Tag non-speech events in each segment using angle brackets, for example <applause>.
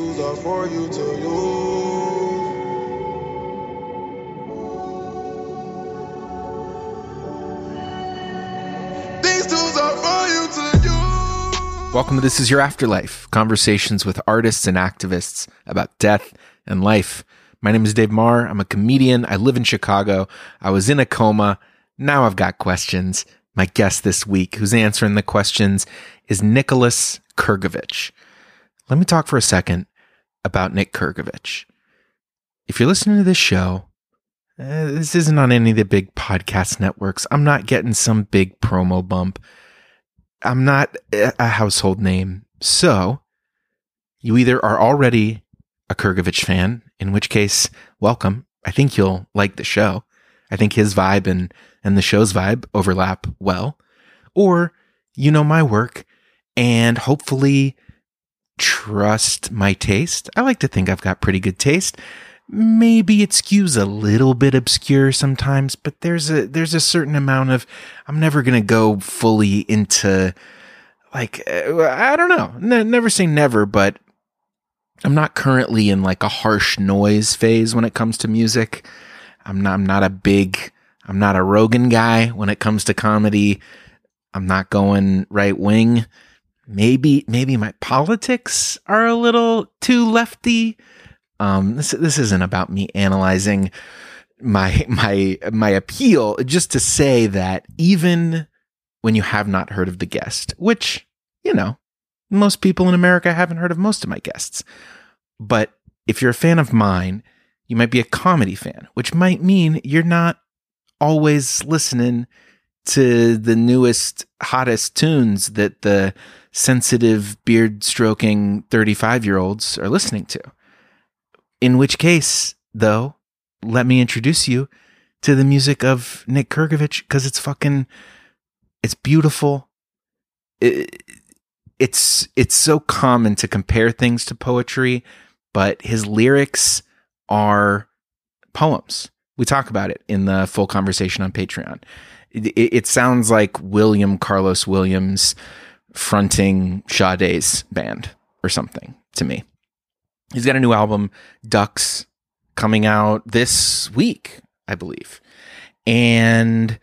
are for you to use. These tools are for you to use. Welcome to This Is Your Afterlife conversations with artists and activists about death and life. My name is Dave Maher. I'm a comedian. I live in Chicago. I was in a coma. Now I've got questions. My guest this week, who's answering the questions, is Nicholas Krgovich. Let me talk for a second about Nick Krgovich. If you're listening to this show, uh, this isn't on any of the big podcast networks. I'm not getting some big promo bump. I'm not a household name. So you either are already a Krgovich fan, in which case, welcome. I think you'll like the show. I think his vibe and, and the show's vibe overlap well. Or you know my work and hopefully trust my taste. I like to think I've got pretty good taste. Maybe it skews a little bit obscure sometimes, but there's a there's a certain amount of I'm never going to go fully into like uh, I don't know. N- never say never, but I'm not currently in like a harsh noise phase when it comes to music. I'm not I'm not a big I'm not a Rogan guy when it comes to comedy. I'm not going right wing. Maybe maybe my politics are a little too lefty. Um this this isn't about me analyzing my my my appeal just to say that even when you have not heard of the guest, which, you know, most people in America haven't heard of most of my guests. But if you're a fan of mine, you might be a comedy fan, which might mean you're not always listening to the newest, hottest tunes that the sensitive, beard stroking 35 year olds are listening to. In which case, though, let me introduce you to the music of Nick Krgovich because it's fucking, it's beautiful. It, it's it's so common to compare things to poetry, but his lyrics are poems. We talk about it in the full conversation on Patreon. It, it, it sounds like William Carlos Williams fronting Sade's band or something to me. He's got a new album, Ducks, coming out this week, I believe. And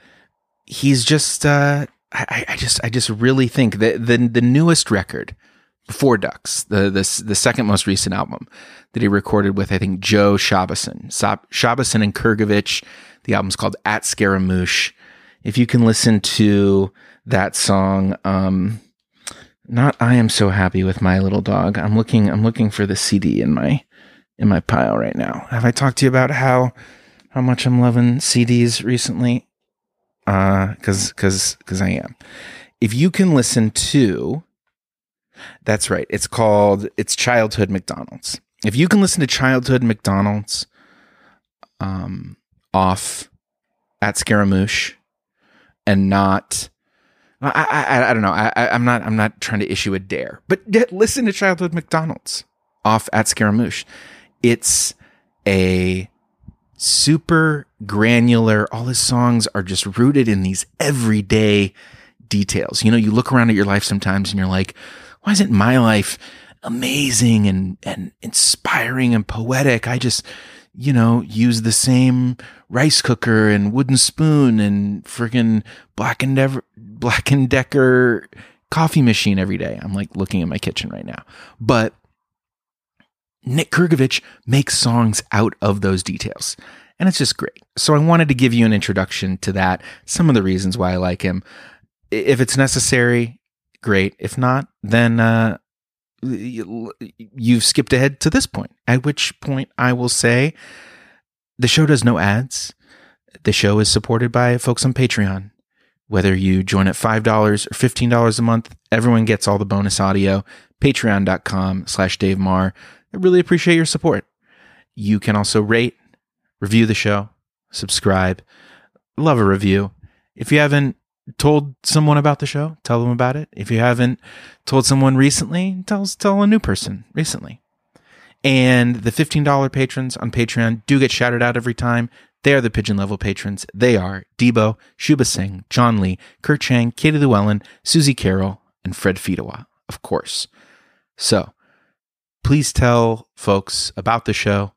he's just uh I, I just I just really think that the the newest record before Ducks, the the the second most recent album that he recorded with I think Joe Shabason, Shabason and Krgovich. The album's called At Scaramouche. If you can listen to that song, um, not I am so happy with my little dog. I'm looking I'm looking for the CD in my in my pile right now. Have I talked to you about how how much I'm loving CDs recently? Uh, cause, cause, cause I am. If you can listen to, that's right. It's called, it's Childhood McDonald's. If you can listen to Childhood McDonald's, um, off at Scaramouche and not, I, I, I don't know. I, I'm not, I'm not trying to issue a dare, but listen to Childhood McDonald's off at Scaramouche. It's a super granular. All his songs are just rooted in these everyday details. You know, you look around at your life sometimes and you're like, why isn't my life amazing and, and inspiring and poetic? I just, you know, use the same rice cooker and wooden spoon and freaking black and Dever, black and decker coffee machine every day. I'm like looking at my kitchen right now, but Nick Krgovich makes songs out of those details. And it's just great. So I wanted to give you an introduction to that, some of the reasons why I like him. If it's necessary, great. If not, then uh, you've skipped ahead to this point, at which point I will say the show does no ads. The show is supported by folks on Patreon. Whether you join at $5 or $15 a month, everyone gets all the bonus audio. Patreon.com slash Dave Maher. I really appreciate your support. You can also rate, review the show, subscribe. Love a review. If you haven't told someone about the show, tell them about it. If you haven't told someone recently, tell tell a new person recently. And the $15 patrons on Patreon do get shouted out every time. They are the pigeon level patrons. They are Debo, Shuba Singh, John Lee, Kurt Chang, Katie Llewellyn, Susie Carroll, and Fred Fedewa, of course. So please tell folks about the show.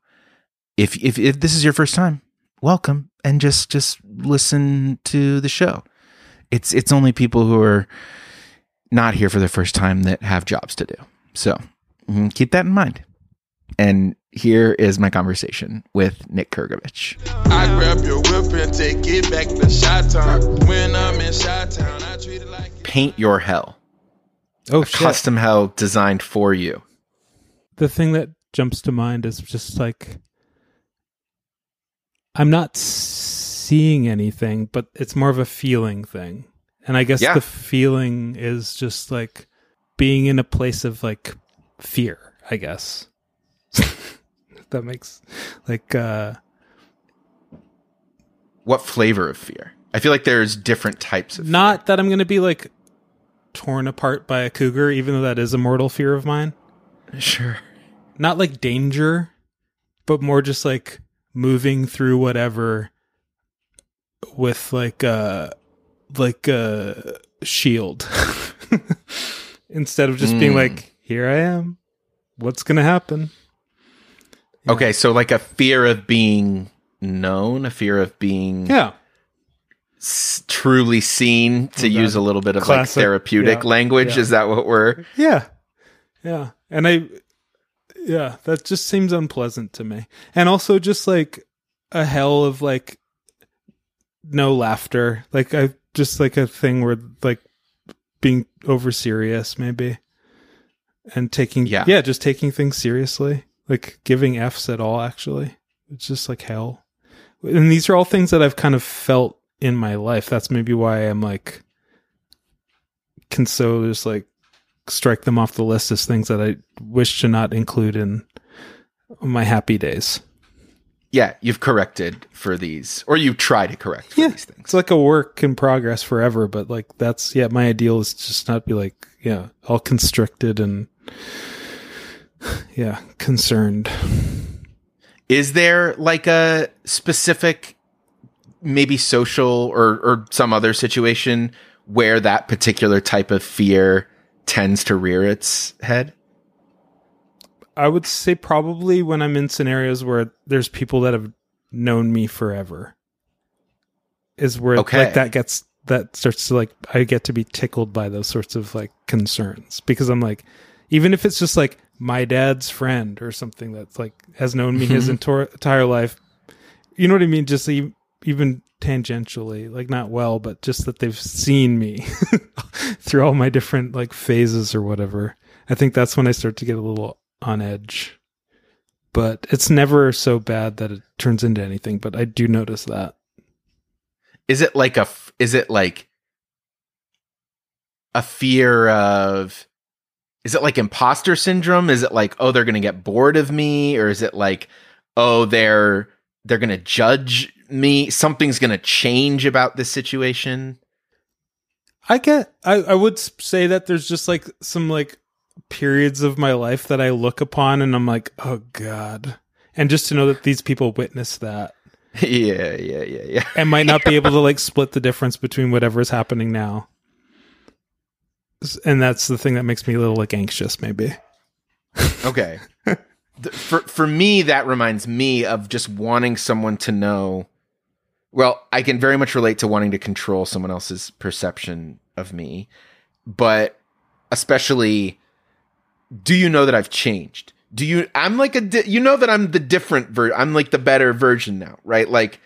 If, if if this is your first time, welcome and just just listen to the show. It's it's only people who are not here for the first time that have jobs to do. So mm, keep that in mind. And here is my conversation with Nick Krgovich. I grab your whip and take it back to Shot Town. When I'm in Shot Town, I treat it like Paint your hell, Oh shit! custom hell designed for you. the thing that jumps to mind is just like I'm not seeing anything, but it's more of a feeling thing. And I guess Yeah. the feeling is just like being in a place of like fear, I guess. <laughs> that makes like uh What flavor of fear? I feel like there's different types of not that I'm going to be like torn apart by a cougar even though that is a mortal fear of mine. Sure. not like danger, but more just like moving through whatever with like a like a shield <laughs> instead of just being Mm. like here I am. What's going to happen? Okay, so like a fear of being known, a fear of being Yeah. s- truly seen, to use a little bit of classic- like therapeutic yeah, language. yeah. Is that what we're? Yeah. Yeah. And I yeah, that just seems unpleasant to me. And also just like a hell of like no laughter. Like I just like a thing where like being over serious maybe. And taking Yeah. yeah, just taking things seriously. Like giving F's at all actually. It's just like hell. And these are all things that I've kind of felt in my life. That's maybe why I'm like can so just like strike them off the list as things that I wish to not include in my happy days. Yeah, you've corrected for these, or you try to correct for Yeah. these things. It's like a work in progress forever, but like that's yeah, my ideal is just not be like, yeah, all constricted and yeah, concerned. Is there like a specific, maybe social or or some other situation where that particular type of fear tends to rear its head? I would say probably when I'm in scenarios where there's people that have known me forever is where Okay. like that gets that starts to like I get to be tickled by those sorts of like concerns because I'm like even if it's just like my dad's friend or something that's like has known me his mm-hmm. entor- entire life you know what I mean? Just e- even tangentially like not well but just that they've seen me <laughs> through all my different like phases or whatever. I think that's when I start to get a little on edge. But it's never so bad that it turns into anything, but I do notice that. Is it like a Is it like a fear of? Is it like imposter syndrome? Is it like oh they're gonna get bored of me, or is it like oh they're they're gonna judge me? Something's gonna change about this situation. I get I, I would say that there's just like some like periods of my life that I look upon and I'm like, oh God. And just to know that these people witness that <laughs> yeah, yeah, yeah, yeah. and might not be able to like split the difference between whatever is happening now. And that's the thing that makes me a little like anxious, maybe. Okay. <laughs> For for me, that reminds me of just wanting someone to know. Well, I can very much relate to wanting to control someone else's perception of me, but especially, do you know that I've changed? Do you? I'm like a. Di- you know that I'm the different ver. I'm like the better version now, right? Like,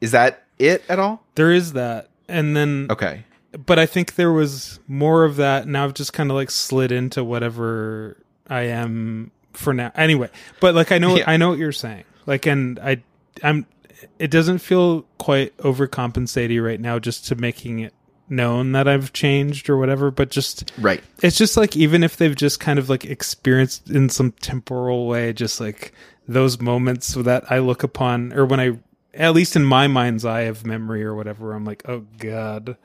is that it at all? There is that. And then Okay. but I think there was more of that. Now I've just kind of like slid into whatever I am for now. Anyway, but like I know Yeah. I know what you're saying. Like, and I I'm. It doesn't feel quite overcompensating right now, just to making it known that I've changed or whatever. But just Right. it's just like even if they've just kind of like experienced in some temporal way, just like those moments that I look upon, or when I, at least in my mind's eye of memory or whatever, I'm like, oh god,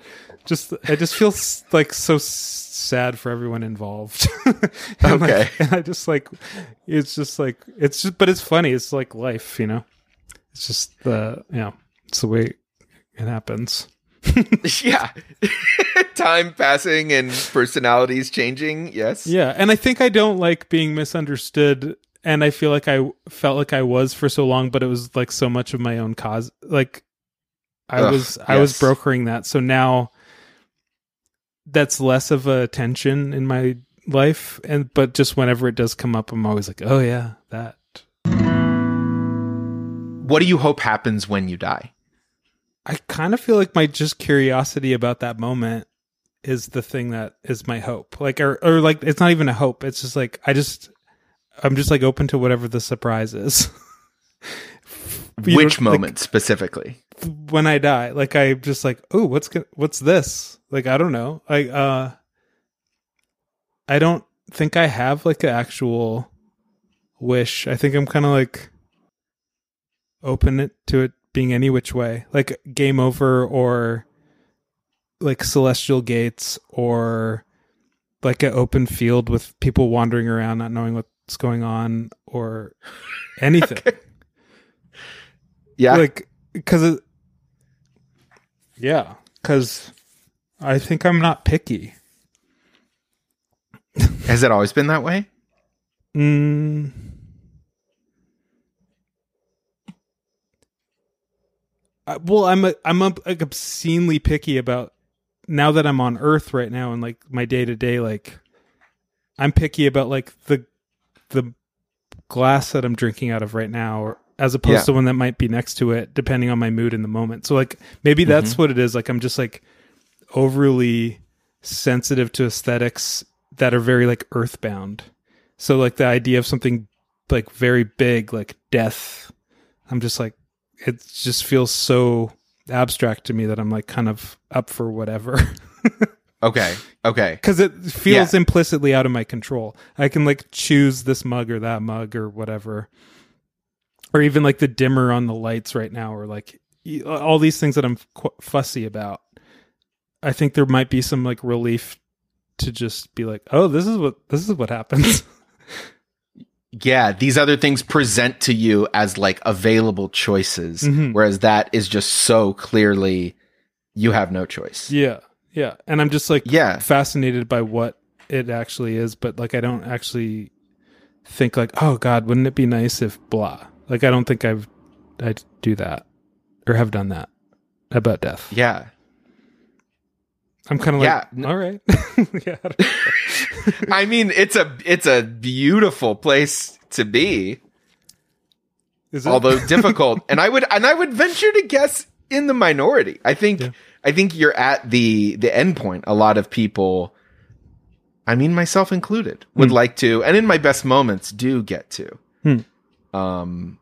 just I just feel like so sad for everyone involved. <laughs> And, like, Okay. <laughs> and I just like, it's just like it's just, but it's funny. It's like life, you know. It's just the yeah, it's the way it happens. <laughs> yeah. <laughs> Time passing and personalities changing. Yes. Yeah, and I think I don't like being misunderstood and I feel like I felt like I was for so long but it was like so much of my own cause like I Ugh, was I was brokering that. So now that's less of a tension in my life and but just whenever it does come up I'm always like, "Oh yeah, that." What do you hope happens when you die? I kind of feel like my just curiosity about that moment is the thing that is my hope. Like or or like it's not even a hope. It's just like I just I'm just like open to whatever the surprise is. <laughs> Which know, like, moment specifically? when I die, like I just like, oh, what's what's this? Like I don't know. I uh I don't think I have like an actual wish. I think I'm kind of like open it to it being any which way. Like game over or like celestial gates or like an open field with people wandering around not knowing what's going on or <laughs> anything Yeah. like because it yeah because i think i'm not picky Has it always been that way? mm. I- well i'm a, i'm a, like obscenely picky about now that i'm on earth right now and like my day to day like i'm picky about like the the glass that i'm drinking out of right now or as opposed Yeah. to one that might be next to it depending on my mood in the moment. So like maybe that's mm-hmm. what it is. Like i'm just like overly sensitive to aesthetics that are very like earthbound. So like the idea of something like very big like death i'm just like it just feels so abstract to me that i'm like kind of up for whatever <laughs> Okay. Okay. because it feels Yeah. implicitly out of my control. I can like choose this mug or that mug or whatever, or even like the dimmer on the lights right now, or like all these things that I'm qu- fussy about. I think there might be some like relief to just be like, oh, this is what this is what happens. <laughs> Yeah, these other things present to you as like available choices, Mhm. whereas that is just so clearly you have no choice. yeah, yeah, and I'm just like Yeah. fascinated by what it actually is, but like I don't actually think like, oh God, wouldn't it be nice if blah? Like I don't think I've I do that or have done that about death. Yeah. I'm kind of Yeah. like, all right, <laughs> yeah, I <laughs> I mean, it's a it's a beautiful place to be, is it? although <laughs> difficult. and I would and I would venture to guess in the minority. I think Yeah. I think you're at the the end point. A lot of people I mean myself included would like to and in my best moments do get to. Hmm. Um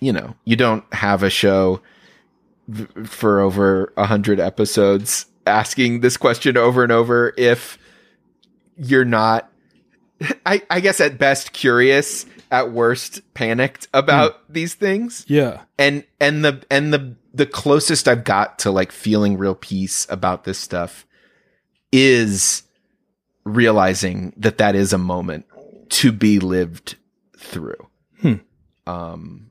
you know, you don't have a show for over a hundred episodes asking this question over and over if you're not I, I guess at best curious at worst panicked about these things. Yeah, and and the and the the closest i've got to like feeling real peace about this stuff is realizing that that is a moment to be lived through. Hmm. um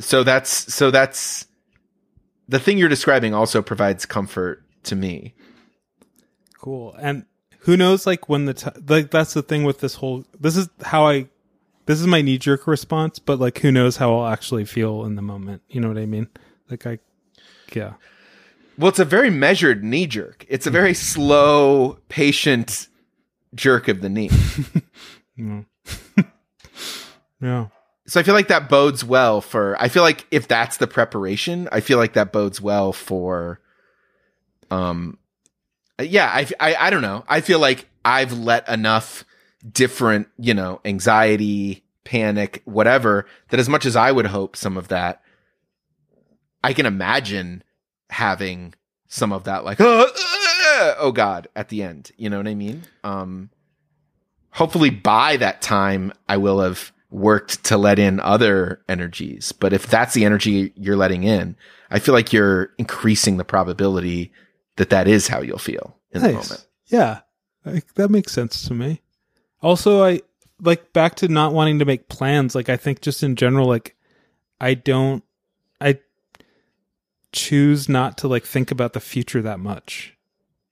so that's so that's the thing you're describing also provides comfort to me cool. And who knows, like when the t- like that's the thing with this whole. This is how I. This is my knee jerk response, but like who knows how I'll actually feel in the moment. You know what I mean? Like I, yeah, Well, it's a very measured knee jerk. It's a very mm-hmm. slow, patient jerk of the knee. <laughs> <laughs> yeah, yeah. So I feel like that bodes well for. I feel like if that's the preparation, I feel like that bodes well for. Um, yeah, I, I, I don't know. I feel like I've let enough different, you know, anxiety, panic, whatever, that as much as I would hope some of that, I can imagine having some of that, like, oh, oh God, at the end. You know what I mean? Um, hopefully by that time, I will have worked to let in other energies. But if that's the energy you're letting in, I feel like you're increasing the probability that that is how you'll feel in the moment. Yeah, like, that makes sense to me. Also, I like back to not wanting to make plans. Like I think just in general, like I don't, I choose not to like think about the future that much,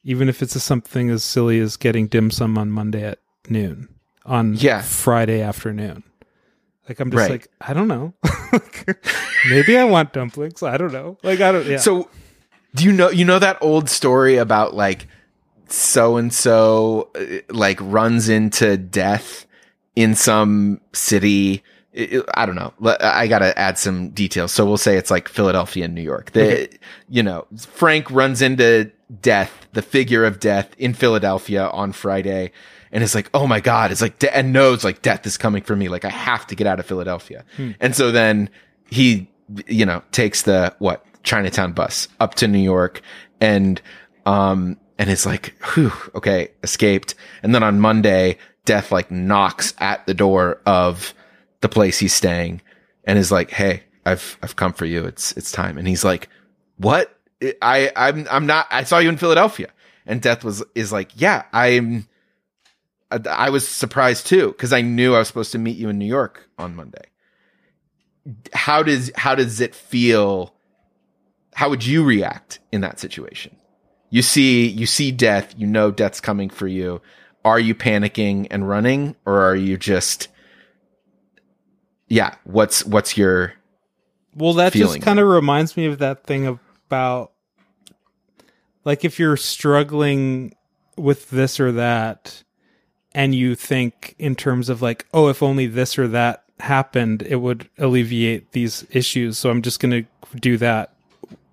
even if it's something as silly as getting dim sum on Monday at noon on Yeah. Friday afternoon. Like I'm just Right. like I don't know. <laughs> Maybe I want dumplings. I don't know. Like I don't. Yeah. So, do you know you know that old story about like so and so like runs into death in some city? I- don't know. I got to add some details. So we'll say it's like Philadelphia and New York. The, you know, Frank runs into death, the figure of death in Philadelphia on Friday. And it's like, oh my God. It's like, de- and knows like death is coming for me. Like I have to get out of Philadelphia. And so then he, you know, takes the what Chinatown bus up to New York and, um, and it's like, whew, okay, escaped. And then on Monday, death like knocks at the door of the place he's staying and is like, Hey, I've, I've come for you. It's, it's time. And he's like, what? I, I'm, I'm not, I saw you in Philadelphia. And death was, is like, yeah, I'm, I, I was surprised too, because I knew I was supposed to meet you in New York on Monday. How does, how does it feel? How would you react in that situation? You see, you see death, you know death's coming for you. Are you panicking and running or are you just, yeah, what's, what's your, Well, that just kind of reminds me of that thing about like if you're struggling with this or that and you think in terms of like, oh, if only this or that happened, it would alleviate these issues. So I'm just going to do that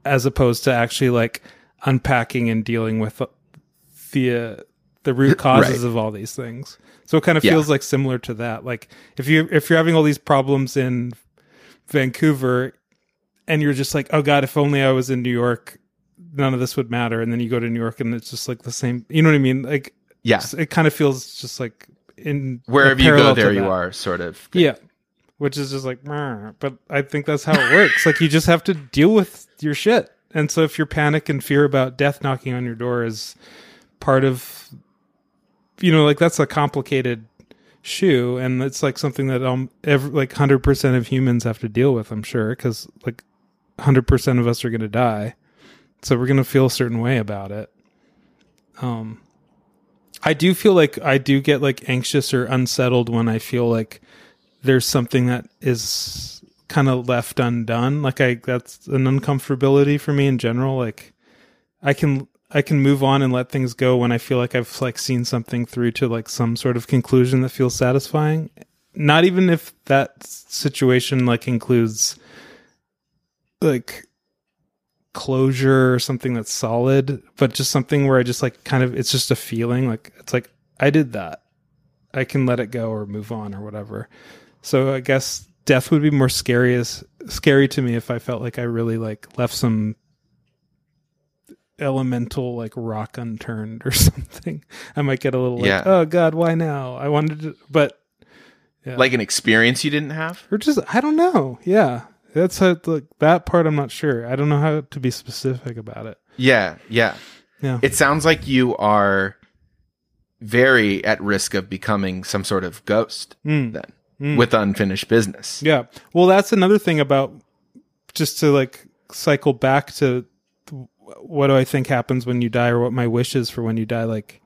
as opposed to actually like unpacking and dealing with the uh, the root causes of all these things. So it kind of Yeah. feels like similar to that. Like if you if you're having all these problems in Vancouver and you're just like, oh God, if only I was in New York, none of this would matter. And then you go to New York and it's just like the same. You know what I mean? Like, yeah, it kind of feels just like in wherever you go, there you that. are sort of. Yeah. Which is just like, but I think that's how it works. like you just have to deal with your shit. And so if your panic and fear about death knocking on your door is part of, you know, like that's a complicated shoe. And it's like something that um, every, like 100% of humans have to deal with, I'm sure, because like 100% of us are going to die. So we're going to feel a certain way about it. Um, I do feel like I do get like anxious or unsettled when I feel like there's something that is kind of left undone. Like I that's an uncomfortability for me in general. Like I can I can move on and let things go when I feel like I've like seen something through to like some sort of conclusion that feels satisfying. Not even if that situation like includes like closure or something that's solid, but just something where I just like kind of it's just a feeling like it's like I did that. I can let it go or move on or whatever. So I guess death would be more scary as scary to me if I felt like I really like left some elemental like rock unturned or <laughs> something. I might get a little like, Yeah. oh god, why now? I wanted to but Like an experience you didn't have? or just I don't know. Yeah. That's how like that part I'm not sure. I don't know how to be specific about it. Yeah, yeah. Yeah. It sounds like you are very at risk of becoming some sort of ghost Mm. then with unfinished business. Yeah. Well, that's another thing about just to like cycle back to what do I think happens when you die or what my wish is for when you die. Like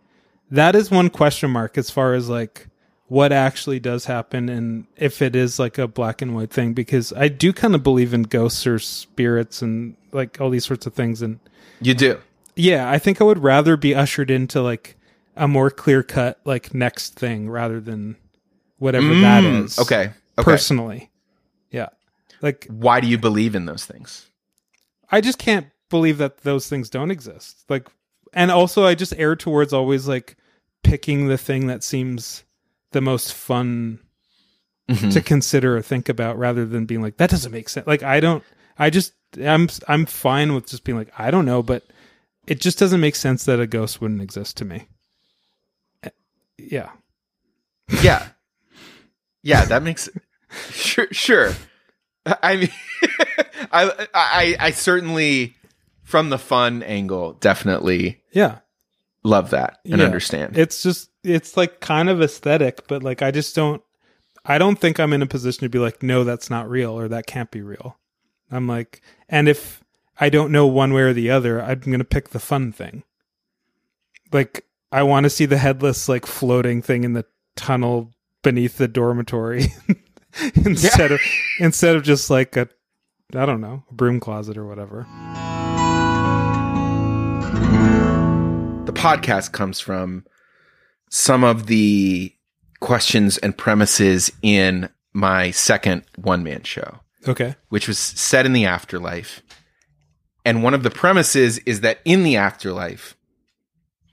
that is one question mark as far as like what actually does happen and if it is like a black and white thing because I do kind of believe in ghosts or spirits and like all these sorts of things and You do. yeah, I think I would rather be ushered into like a more clear cut like next thing rather than whatever that Mm, is. Okay. Okay. Personally. Yeah. Like Why do you believe in those things? I just can't believe that those things don't exist. Like and also I just err towards always like picking the thing that seems the most fun Mhm. to consider or think about rather than being like that doesn't make sense. Like I don't I just I'm I'm fine with just being like I don't know, but it just doesn't make sense that a ghost wouldn't exist to me. Yeah. Yeah. Yeah, that makes sure sure. I mean <laughs> I I I certainly from the fun angle definitely Yeah. love that and Yeah. understand. It's just it's like kind of aesthetic, but like I just don't I don't think I'm in a position to be like, no, that's not real or that can't be real. I'm like and if I don't know one way or the other, I'm going to pick the fun thing. Like I want to see the headless like floating thing in the tunnel beneath the dormitory <laughs> instead of instead of just like a I don't know, a broom closet or whatever. The podcast comes from some of the questions and premises in my second one man show, Okay. which was set in the afterlife. And one of the premises is that in the afterlife,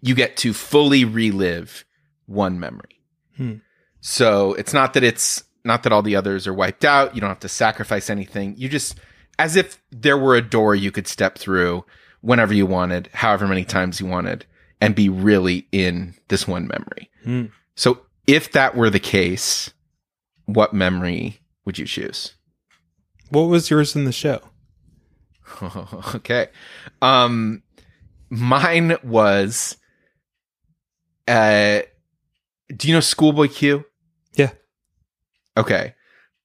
you get to fully relive one memory. Hmm. So it's not that it's not that all the others are wiped out. You don't have to sacrifice anything. You just, as if there were a door you could step through whenever you wanted, however many times you wanted, and be really in this one memory. Hmm. So if that were the case, what memory would you choose? What was yours in the show? <laughs> okay. Um mine was uh do you know Schoolboy Q? Yeah. Okay.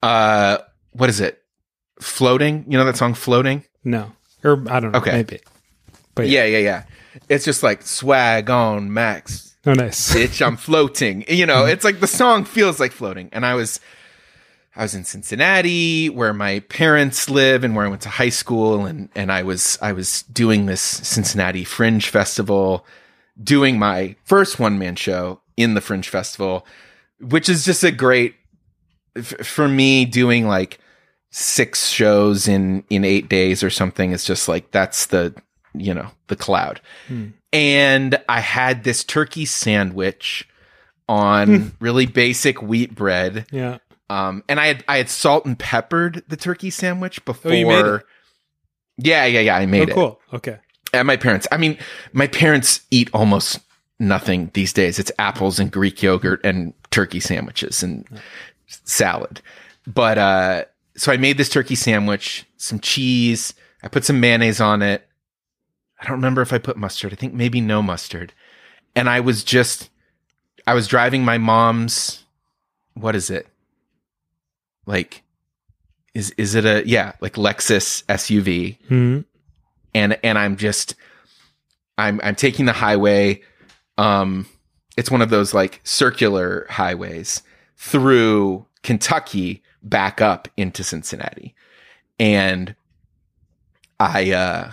Uh what is it? Floating? You know that song Floating? No. Or I don't know. Okay. Maybe. But Yeah, yeah, yeah. It's just like swag on max. Oh, nice. <laughs> Bitch, I'm floating. You know, it's like the song feels like floating. And I was I was in Cincinnati where my parents live and where I went to high school and and I was I was doing this Cincinnati Fringe Festival, doing my first one man show in the Fringe Festival, which is just a great f- for me doing like six shows in in 8 days or something it's just like that's the you know, the cloud. Hmm. And I had this turkey sandwich on really basic wheat bread. yeah. Um, and I had I had salt and peppered the turkey sandwich before. Oh, you made it? Yeah, yeah, yeah. I made oh, it cool. Okay. at my parents. I mean, my parents eat almost nothing these days. It's apples and Greek yogurt and turkey sandwiches and salad. But uh, so I made this turkey sandwich, some cheese. I put some mayonnaise on it. I don't remember if I put mustard. I think maybe no mustard. And I was just, I was driving my mom's. What is it? Like, is is it a yeah like Lexus SUV? Hmm. and and I'm just I'm I'm taking the highway um it's one of those like circular highways through Kentucky back up into Cincinnati. And I uh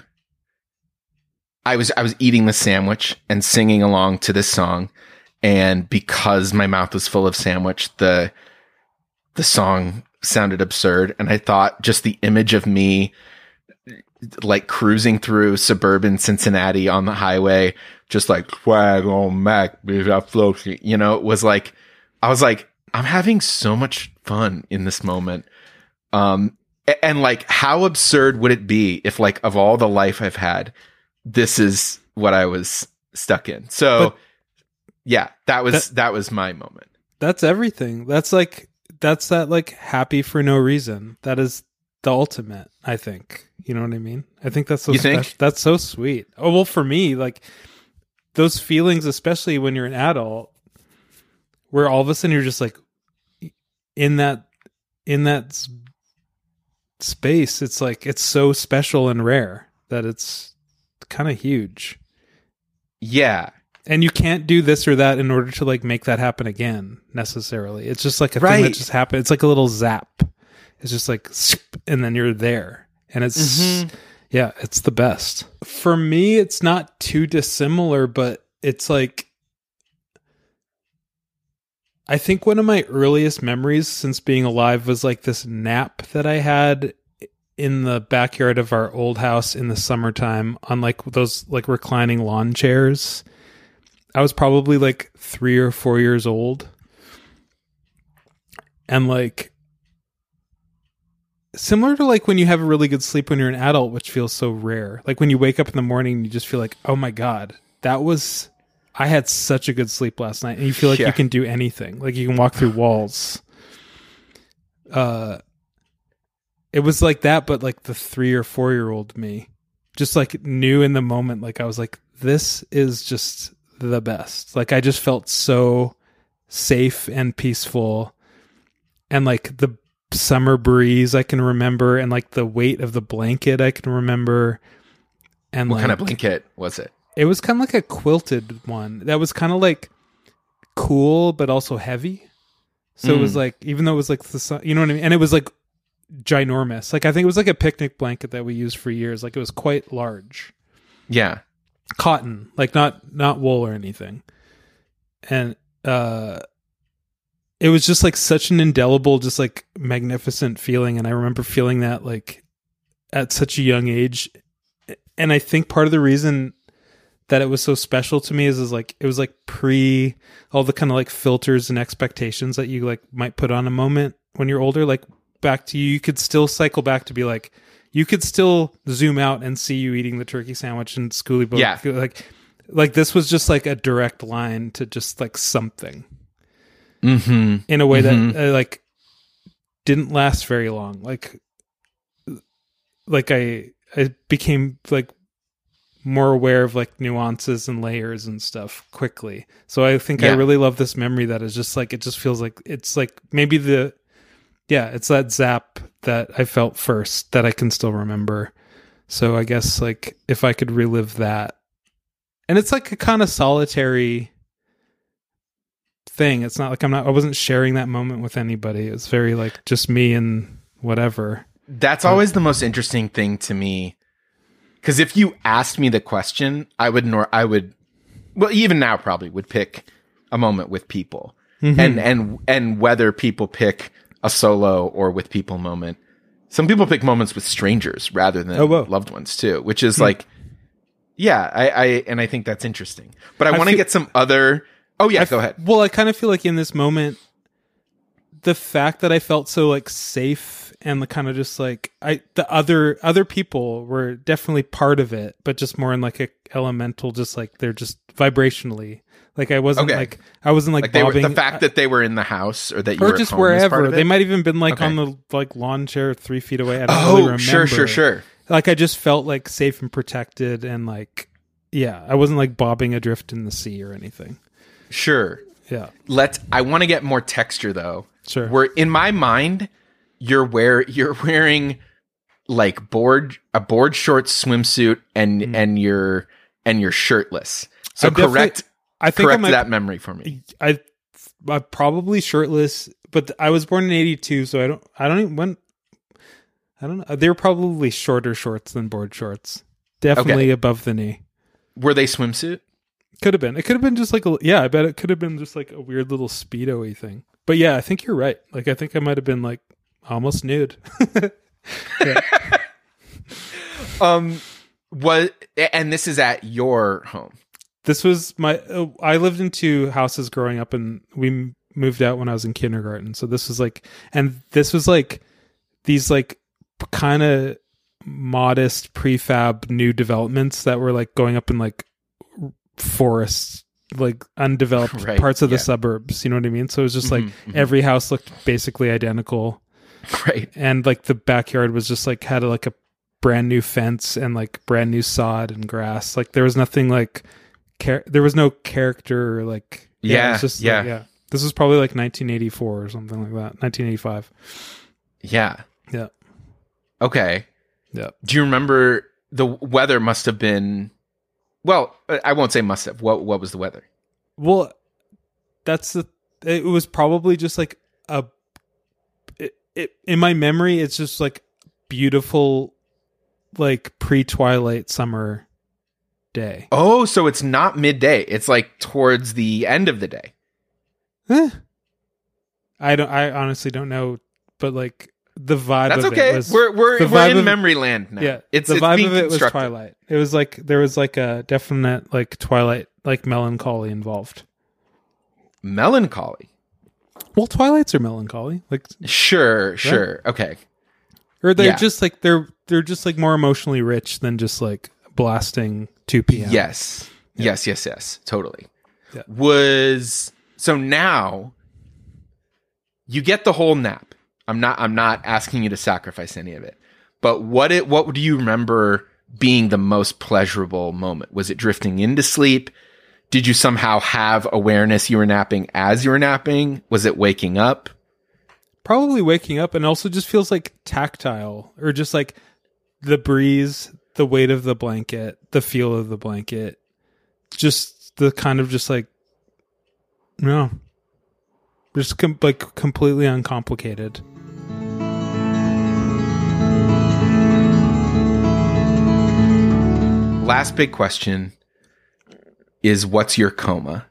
I was I was eating the sandwich and singing along to this song and because my mouth was full of sandwich the the song sounded absurd and I thought just the image of me like cruising through suburban Cincinnati on the highway, just like swag on Mac. You know, it was like, I was like, I'm having so much fun in this moment. Um, and like, how absurd would it be if like of all the life I've had, this is what I was stuck in. So But- yeah, that was, That- that was my moment. That's everything. That's like that's that like happy for no reason. That is the ultimate, I think. You know what I mean? I think that's so You think? that's so sweet. Oh well for me, like those feelings, especially when you're an adult, where all of a sudden you're just like in that in that space, it's like it's so special and rare that it's kind of huge. Yeah. and you can't do this or that in order to like make that happen again necessarily it's just like a thing that just happened it's like a little zap it's just like and then you're there and it's Mhm. yeah it's the best for me it's not too dissimilar but it's like i think one of my earliest memories since being alive was like this nap that i had in the backyard of our old house in the summertime on like those like reclining lawn chairs I was probably like three or four years old. And like, similar to like when you have a really good sleep when you're an adult, which feels so rare. Like when you wake up in the morning, you just feel like, oh my God, that was, I had such a good sleep last night. And you feel like Yeah. you can do anything. Like you can walk through walls. Uh, it was like that, but like the three or four year old me just like knew in the moment, like I was like, this is just the best. Like I just felt so safe and peaceful. And like the summer breeze I can remember and like the weight of the blanket I can remember. And What like, kind of blanket was it? It was kind of like a quilted one that was kind of like cool, but also heavy. So it was Mm. like, even though it was like the sun, you know what I mean? And it was like ginormous. Like I think it was like a picnic blanket that we used for years. Like it was quite large, Yeah. cotton, like not not wool or anything. And uh, it was just like such an indelible, just like magnificent feeling. And I remember feeling that like at such a young age. And I think part of the reason that it was so special to me is, is like it was like pre all the kind of like filters and expectations that you like might put on a moment when you're older. Like back to you, you could still cycle back to be like, you could still zoom out and see you eating the turkey sandwich and Schoolboy Q. Yeah. Like, like this was just like a direct line to just like something Mm-hmm. in a way Mhm. that uh, like didn't last very long. Like, like I I became like more aware of like nuances and layers and stuff quickly. So I think I really love this memory that is just like it just feels like it's like maybe the yeah, it's that zap that I felt first that I can still remember. So I guess like if I could relive that. And it's like a kind of solitary thing. It's not like I'm not I wasn't sharing that moment with anybody. It's very like just me and whatever. That's always the most interesting thing to me. Because if you asked me the question, I would nor I would, well, even now probably would pick a moment with people, Mm-hmm. and and and whether people pick a solo or with people moment. Some people pick moments with strangers rather than Oh, loved ones too, which is hmm. like, yeah, I, I and I think that's interesting. But I, I want to feel- get some other. Oh yeah, I go f- ahead. Well, I kind of feel like in this moment, the fact that I felt so like safe and the kind of just like I the other other people were definitely part of it, but just more in like a elemental, just like they're just vibrationally. Like I wasn't Okay. like I wasn't like, Like they were, the fact uh, that they were in the house or that you or were just at home is part wherever they might even been like Okay. on the like lawn chair three feet away. I don't Oh, really remember. sure, sure, sure. Like I just felt like safe and protected and like yeah, I wasn't like bobbing adrift in the sea or anything. Sure. Yeah, Let's. I want to get more texture though. sure. Where in my mind, you're wear you're wearing like board a board short swimsuit and mm. and you're and you're shirtless. So I'm correct I think correct might, that memory for me. I, I'm probably shirtless, but I was born in '82, so I don't. I don't even when. I don't know. They were probably shorter shorts than board shorts. Definitely Okay. above the knee. Were they swimsuit? Could have been. It could have been just like a. Yeah, I bet it could have been just like a weird little speedo-y thing. But yeah, I think you're right. Like I think I might have been like almost nude. <laughs> <laughs> Um, what? And this is at your home. This was my. Uh, I lived in two houses growing up, and we m- moved out when I was in kindergarten. So this was like, and this was like these like kind of modest prefab new developments that were like going up in like forests, like undeveloped <laughs> Right, parts of the suburbs. You know what I mean? So it was just like Mhm, mhm. every house looked basically identical, <laughs> Right. and like the backyard was just like had a, like a brand new fence and like brand new sod and grass. Like there was nothing like char- there was no character like Yeah, was just like, yeah. yeah. This was probably like 1984 or something like that. 1985. Yeah. Yeah. Okay. Yeah. Do you remember the weather must have been? Well, I won't say must have. What What was the weather? Well, that's the. It was probably just like a. It, it in my memory, it's just like beautiful, like pre twilight summer day. Oh, so it's not midday. It's like towards the end of the day. I don't. I honestly don't know, but like the vibe. That's of okay. It was, we're we're, we're in of- memory land now. yeah. it's the it's vibe of it was twilight. It was like there was like a definite like twilight like melancholy involved. Melancholy. Well, twilights are melancholy, like, Sure, sure. Okay. or they're Yeah. just like they're they're just like more emotionally rich than just like blasting two p.m. Yes. Yes, yes, yes. Totally. Yeah. Was so now you get the whole nap. I'm not I'm not asking you to sacrifice any of it. But what it what do you remember being the most pleasurable moment? Was it drifting into sleep? Did you somehow have awareness you were napping as you were napping? Was it waking up? probably waking up and also just feels like tactile or just like the breeze the weight of the blanket, the feel of the blanket, just the kind of just like no, just com- like completely uncomplicated. Last big question is what's your coma?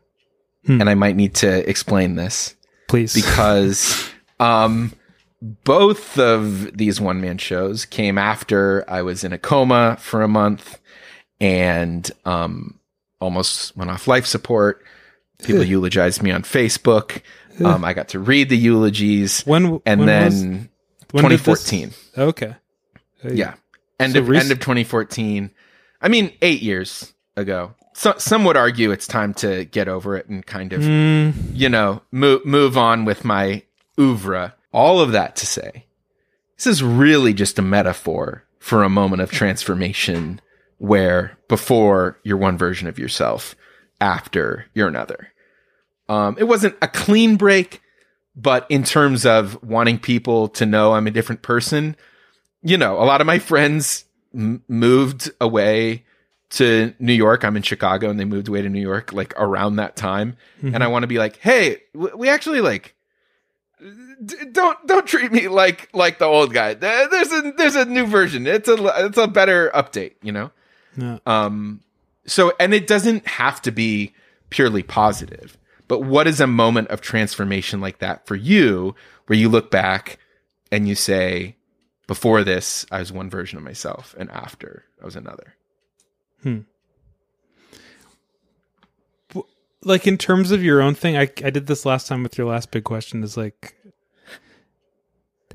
Hmm. And I might need to explain this Please, because <laughs> um, both of these one man shows came after I was in a coma for a month and um, almost went off life support. People eulogized me on Facebook. Um, I got to read the eulogies, when and when then was- when did this- 2014. okay, Yeah. End So of rec- end of 2014. I mean, eight years ago. So, some would argue it's time to get over it and kind of, Mm, you know, move move on with my oeuvre. All of that to say, this is really just a metaphor for a moment of transformation where before you're one version of yourself, after you're another. Um, it wasn't a clean break, but in terms of wanting people to know I'm a different person, you know, a lot of my friends m- moved away to New York. I'm in Chicago and they moved away to New York like around that time. And I want to be like, "Hey, w- we actually like don't don't treat me like like the old guy. There's a there's a new version. It's a it's a better update, you know?" no. Um, so, and it doesn't have to be purely positive, but what is a moment of transformation like that for you where you look back and you say, before this, I was one version of myself, and after, I was another? Hmm. like in terms of your own thing, I I did this last time with your last big question is like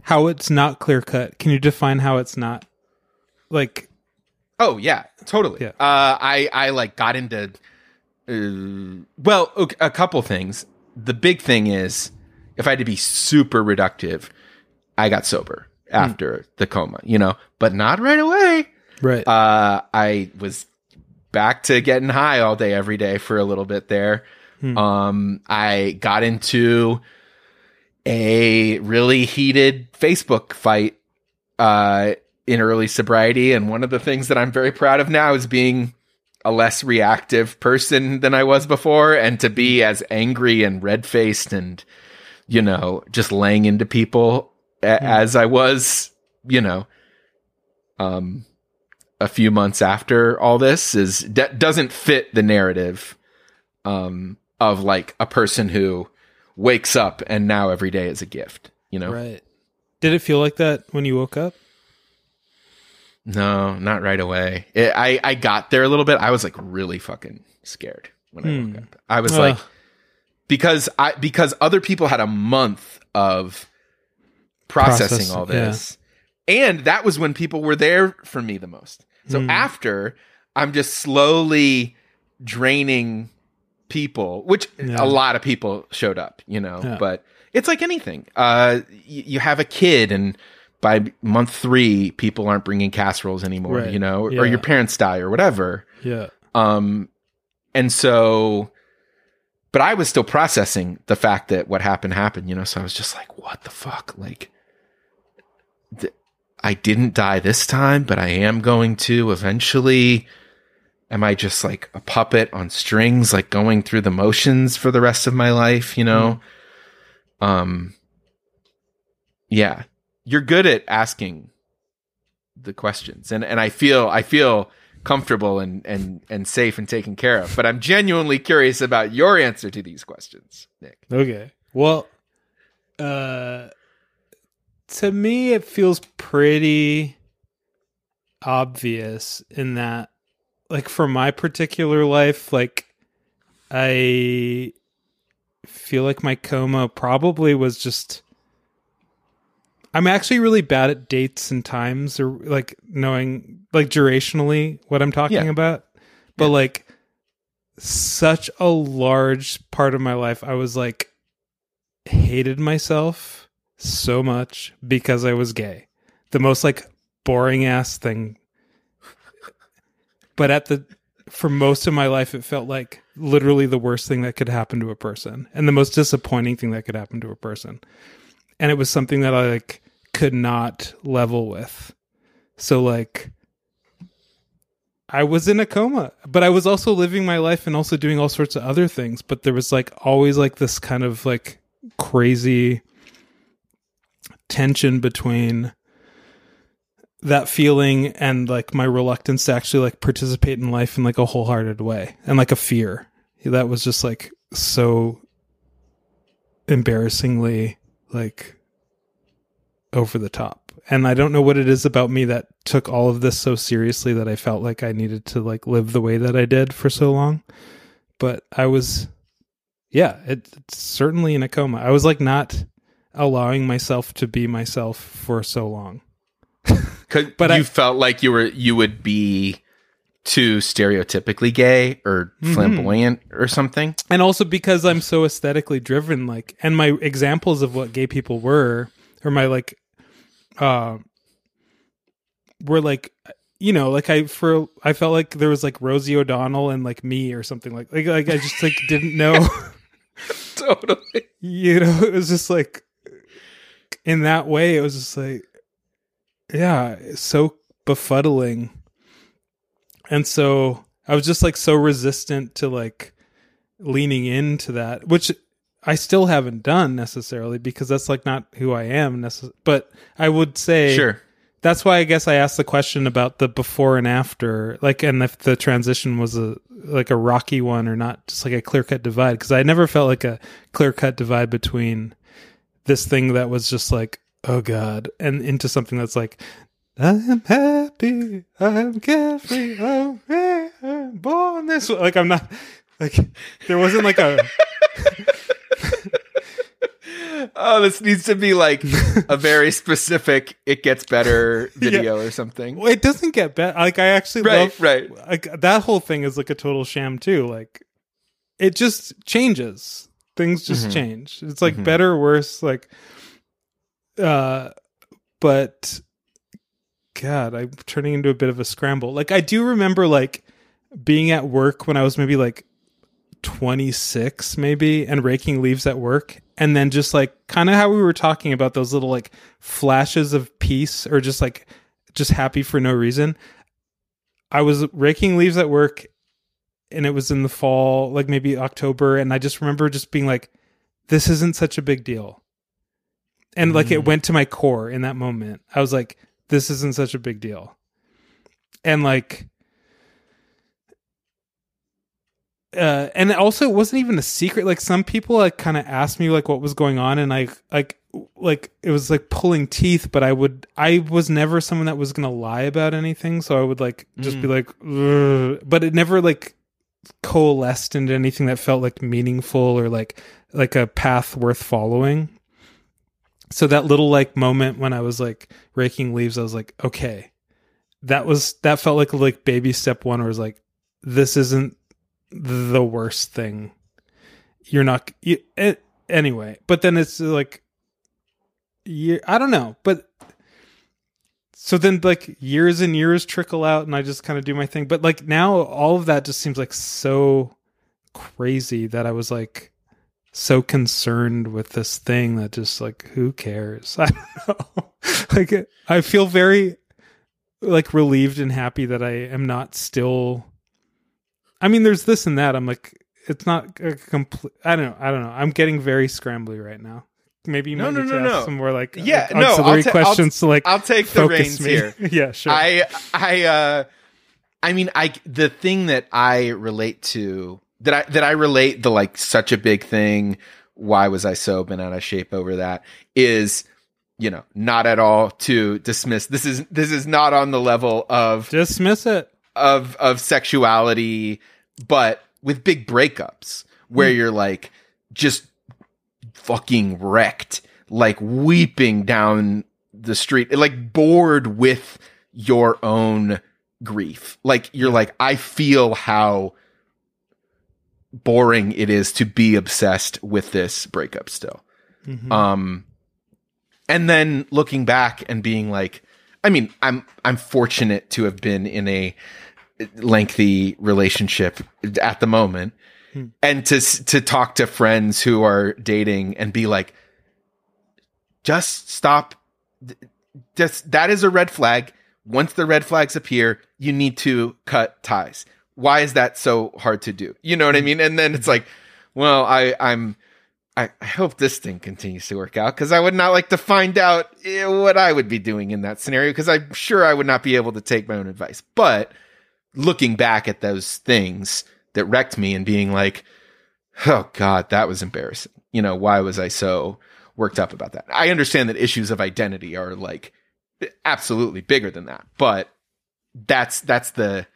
how it's not clear cut. Can you define how it's not like Oh yeah, totally. Yeah. Uh, I I like got into uh, well okay, a couple things. The big thing is if I had to be super reductive, I got sober after the coma, you know, but not right away. right? Uh, I was back to getting high all day, every day for a little bit there. Um, I got into a really heated Facebook fight uh, in early sobriety. And one of the things that I'm very proud of now is being a less reactive person than I was before and to be as angry and red faced and, you know, just laying into people a- as I was, you know, um, a few months after all this is d- doesn't fit the narrative um, of like a person who wakes up and now every day is a gift. You know, right. Did it feel like that when you woke up? no, not right away. It, I I got there a little bit. I was like really fucking scared when I Hmm. woke up. I was Ugh. like because I because other people had a month of processing Process, all yeah. this. And that was when people were there for me the most. So Hmm. after I'm just slowly draining people, which Yeah. a lot of people showed up, you know, Yeah. but it's like anything. Uh y- you have a kid and by month 3 people aren't bringing casseroles anymore, Right. you know, or your parents die or whatever. Yeah. Um, and so, but I was still processing the fact that what happened happened, you know. So I was just like, "What the fuck?" Like, th- I didn't die this time, but I am going to eventually. Am I just like a puppet on strings, like going through the motions for the rest of my life? You know. Um. Yeah, you're good at asking the questions, and and I feel I feel comfortable and and and safe and taken care of. But I'm genuinely curious about your answer to these questions, Nick. Okay. Well, uh, to me, it feels pretty obvious in that, like, for my particular life, like, I feel like my coma probably was just. I'm actually really bad at dates and times or like knowing like durationally what I'm talking Yeah. about. But like such a large part of my life I was like hated myself so much because I was gay. The most like boring ass thing. But at the for most of my life it felt like literally the worst thing that could happen to a person and the most disappointing thing that could happen to a person. And it was something that I like could not level with. So like I was in a coma, but I was also living my life and also doing all sorts of other things. But there was like always like this kind of like crazy tension between that feeling and like my reluctance to actually like participate in life in like a wholehearted way and like a fear. That was just like so embarrassingly like over the top. And i don't know what it is about me that took all of this so seriously that i felt like i needed to like live the way that i did for so long. But i was yeah it, it's certainly in a coma. I was like not allowing myself to be myself for so long But But you I- felt like you were you would be too stereotypically gay or Mm-hmm. flamboyant or something. and also because I'm so aesthetically driven, like, and my examples of what gay people were, or my like, uh, were like, you know, like I for I felt like there was like Rosie O'Donnell and like me or something like like like I just like didn't <laughs> know, Totally. you know, it was just like in that way, it was just like, yeah, so befuddling, and so I was just like so resistant to like leaning into that, which I still haven't done necessarily because that's like not who I am. Necess- but I would say Sure. that's why I guess I asked the question about the before and after, like, and if the transition was a like a rocky one or not, just like a clear cut divide. Because I never felt like a clear cut divide between this thing that was just like, oh god, and into something that's like, I'm happy, I'm carefree, I'm, I'm born this way. Like I'm not like there wasn't like a <laughs> Oh, this needs to be like a very specific "it gets better" <laughs> video or something. well, it doesn't get better. Like I actually Right, love right. like that whole thing is like a total sham too. Like it just changes. Things just Mhm. change. It's like Mhm. better, worse, like uh but God, I'm turning into a bit of a scramble. Like I do remember like being at work when I was maybe like 26 maybe and raking leaves at work and then just like kind of how we were talking about those little like flashes of peace or just like just happy for no reason. I was raking leaves at work and it was in the fall, like maybe October, and I just remember just being like, this isn't such a big deal. And like it Mm. went to my core in that moment. I was like, this isn't such a big deal. And like uh and also it wasn't even a secret. Like some people like kind of asked me like what was going on and I like like it was like pulling teeth, but I would I was never someone that was gonna lie about anything, so I would like just be like, "Ugh," but it never like coalesced into anything that felt like meaningful or like like a path worth following. So that little like moment when I was like raking leaves, I was like, okay, that was that felt like like baby step one, where was like, this isn't the worst thing. You're not you, it, anyway, but then it's like I don't know, but so then like years and years trickle out and I just kind of do my thing. But like now all of that just seems like so crazy that I was like so concerned with this thing that just like who cares? <laughs> I don't know. <laughs> like I feel very like relieved and happy that I am not still I mean there's this and that. I'm like it's not a complete I don't know. I don't know. I'm getting very scrambly right now. Maybe you No, might no, need no, to ask some more like Yeah, uh, no, I'll auxiliary ta- I'll- questions to like I'll take the reins me. here. <laughs> yeah, sure. I I uh I mean I the thing that I relate to that I that I relate the like such a big thing why was I so been out of shape over that is you know not at all to dismiss this is this is not on the level of Dismiss it. of of sexuality but with big breakups where Hmm. you're like just fucking wrecked like weeping down the street like bored with your own grief like you're like i feel how boring it is to be obsessed with this breakup still Mhm. um and then looking back and being like i mean i'm i'm fortunate to have been in a lengthy relationship at the moment Hmm. and to to talk to friends who are dating and be like just stop just that is a red flag once the red flags appear, you need to cut ties. Why is that so hard to do? You know what I mean? And then it's like, well, I, I'm, I, I hope this thing continues to work out because I would not like to find out eh, what I would be doing in that scenario because I'm sure I would not be able to take my own advice. But looking back at those things that wrecked me and being like, oh God, that was embarrassing. You know, why was I so worked up about that? I understand that issues of identity are like absolutely bigger than that, but that's, that's the,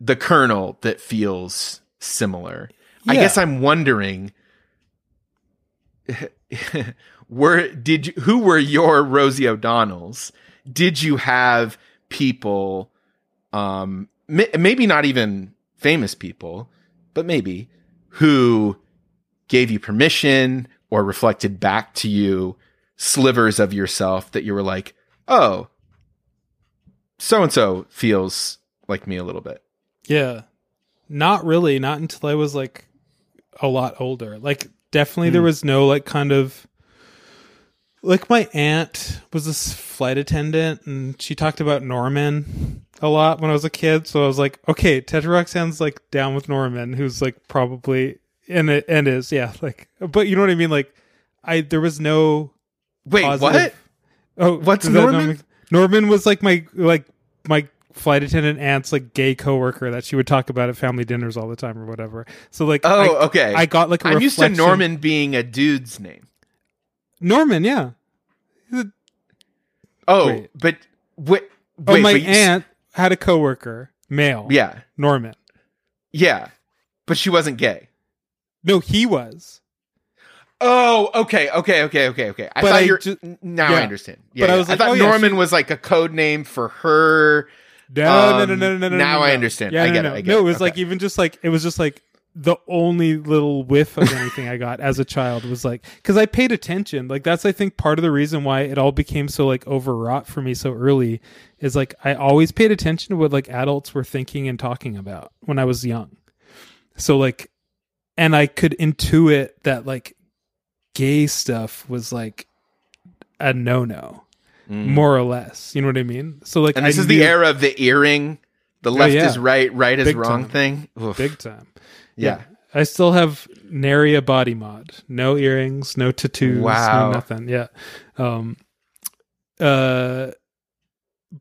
the kernel that feels similar. I guess I'm wondering <laughs> were did you who were your Rosie O'Donnells? Did you have people um m- maybe not even famous people, but maybe who gave you permission or reflected back to you slivers of yourself that you were like, "Oh, so and so feels like me a little bit." Yeah. Not really, not until I was like a lot older. Like definitely there Hmm. was no like kind of like my aunt was this flight attendant and she talked about Norman a lot when I was a kid. So I was like, okay, Tetraroxane's like down with Norman, who's like probably and it and is, yeah, like but you know what I mean? Like I there was no Wait, positive- what? Oh, What's does that not Norman? Norman was like my like my flight attendant aunt's like gay coworker that she would talk about at family dinners all the time or whatever. So like, Oh, I, okay. I got like a I'm used to Norman being a dude's name. Norman, yeah. Oh, Wait. but wait, Oh, my you aunt had a coworker, male. Yeah, Norman. yeah, but she wasn't gay. No, he was. Oh, okay, okay, okay, okay, okay. I But thought I you're ju- now yeah. I understand. Yeah, But I was like, I thought oh, yeah, Norman she- was like a code name for her. No, no, no, Um, no, no, no. now no, I no. understand. Yeah, I no, get no. it, I get no, it. it was like even just like it was just like the only little whiff of <laughs> anything I got as a child was like because I paid attention. Like that's I think part of the reason why it all became so like overwrought for me so early is like I always paid attention to what like adults were thinking and talking about when I was young. So like, and I could intuit that like gay stuff was like a no no, Mm. more or less. You know what I mean? So like, And this I is the era of the earring. The left yeah. is right, right is wrong time. thing. Oof. big time. yeah. I still have nary a body mod. No earrings, no tattoos, Wow. no nothing. Yeah. Um uh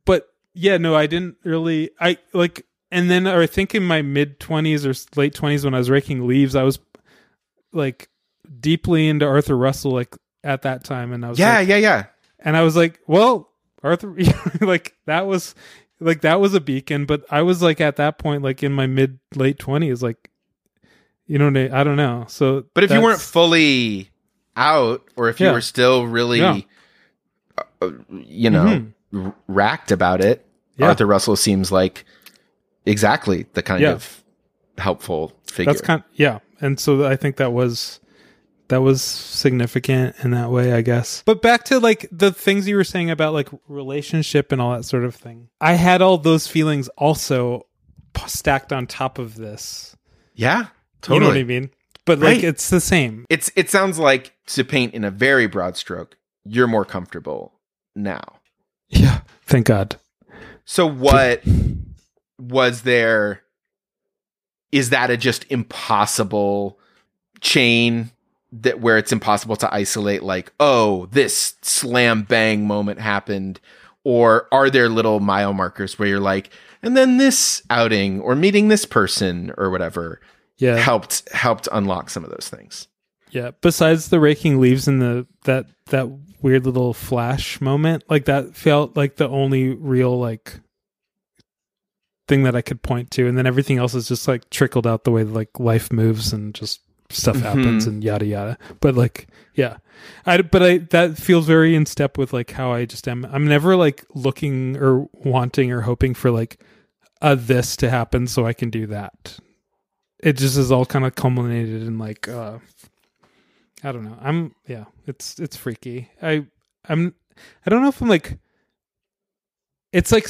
but yeah, no, I didn't really I like and then I think in my mid 20s or late 20s when I was raking leaves, I was like deeply into Arthur Russell like at that time and I was Yeah, like, yeah, yeah. And I was like, well, Arthur, <laughs> like that was like that was a beacon, but I was like at that point, like in my mid late twenties, like you know, I don't know. So, But if you weren't fully out, or if you Yeah. were still really, Yeah. uh, you know, Mhm. r- racked about it, Yeah. Arthur Russell seems like exactly the kind of helpful figure. that's kind, yeah, and so I think that was that was significant in that way, I guess. But back to like the things you were saying about like relationship and all that sort of thing. I had all those feelings also stacked on top of this. yeah, You totally. know what I mean? But like Right. it's the same. It's it sounds like to paint in a very broad stroke, you're more comfortable now. Yeah. Thank God. So what was there is that a just impossible chain that where it's impossible to isolate like oh this slam bang moment happened or are there little mile markers where you're like and then this outing or meeting this person or whatever Yeah. helped helped unlock some of those things Yeah. Besides the raking leaves and the that that weird little flash moment, like that felt like the only real like thing that I could point to, and then everything else is just like trickled out the way like life moves and just stuff happens Mhm. and yada yada. But like, yeah, I but I that feels very in step with like how I just am. I'm never like looking or wanting or hoping for like a this to happen so I can do that. It just is all kind of culminated in like uh I don't know. I'm yeah, it's it's freaky. I I'm I don't know if I'm like it's like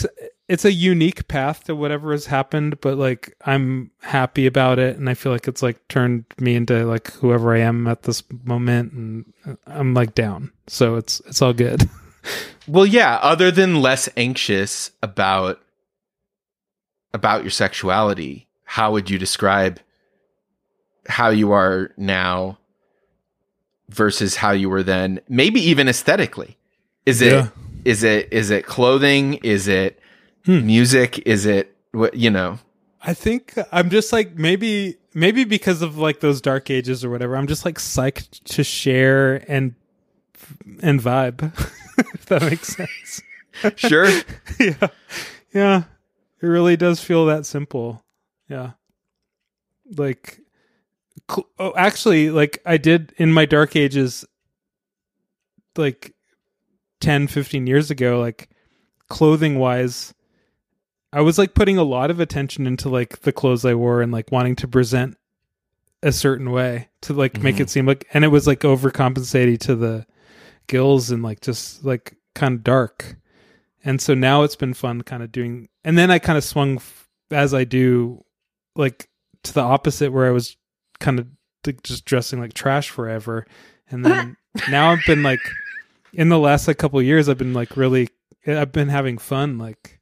it's a unique path to whatever has happened, but like I'm happy about it and I feel like it's like turned me into like whoever I am at this moment and I'm like down. So it's it's all good. <laughs> Well, yeah, other than less anxious about about your sexuality, how would you describe how you are now versus how you were then? Maybe even aesthetically. Is it Yeah. is it is it clothing? Is it Hmm. music? Is it what you know? I think I'm just like maybe maybe because of like those dark ages or whatever. I'm just like psyched to share and and vibe. <laughs> if that makes sense. <laughs> Sure. yeah. Yeah. It really does feel that simple. Yeah. Like cl- oh actually like I did in my dark ages like 10 15 years ago like clothing wise I was like putting a lot of attention into like the clothes I wore and like wanting to present a certain way to like make Mhm. it seem like and it was like overcompensating to the gills and like just like kind of dark. And so now it's been fun kind of doing and then I kind of swung f- as I do like to the opposite where I was kind of like, just dressing like trash forever and then <laughs> now I've been like in the last like couple of years I've been like really I've been having fun like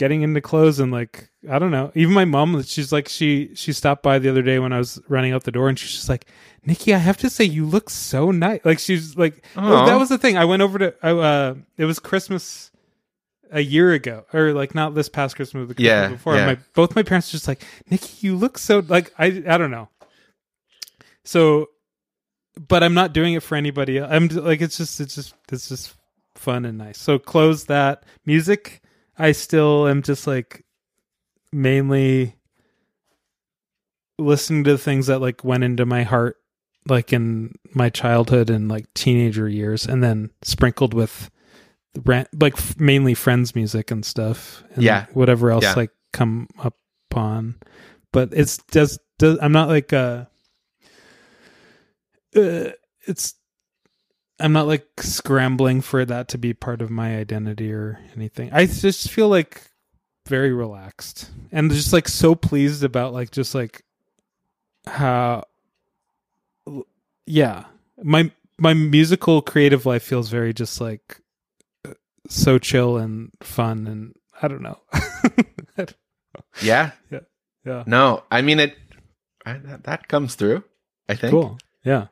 getting into clothes and like I don't know. Even my mom, she's like she she stopped by the other day when I was running out the door and she's just like, Nikki, I have to say you look so nice. Like she's like Aw. that was the thing. I went over to I, uh it was Christmas a year ago or like not this past Christmas the Christmas Yeah, before. yeah. My both my parents were just like, Nikki, you look so like I I don't know. So but I'm not doing it for anybody. I'm like it's just it's just it's just fun and nice. So close that. Music I still am just like mainly listening to things that like went into my heart like in my childhood and like teenager years and then sprinkled with like mainly friends music and stuff and Yeah. whatever else Yeah. like come up on but it's just does, i'm not like uh uh, it's I'm not like scrambling for that to be part of my identity or anything. I just feel like very relaxed and just like so pleased about like just like how yeah my my musical creative life feels very just like so chill and fun and I don't know. <laughs> Yeah. yeah. Yeah. No, I mean it. I, that, that comes through. I think. Cool. Yeah.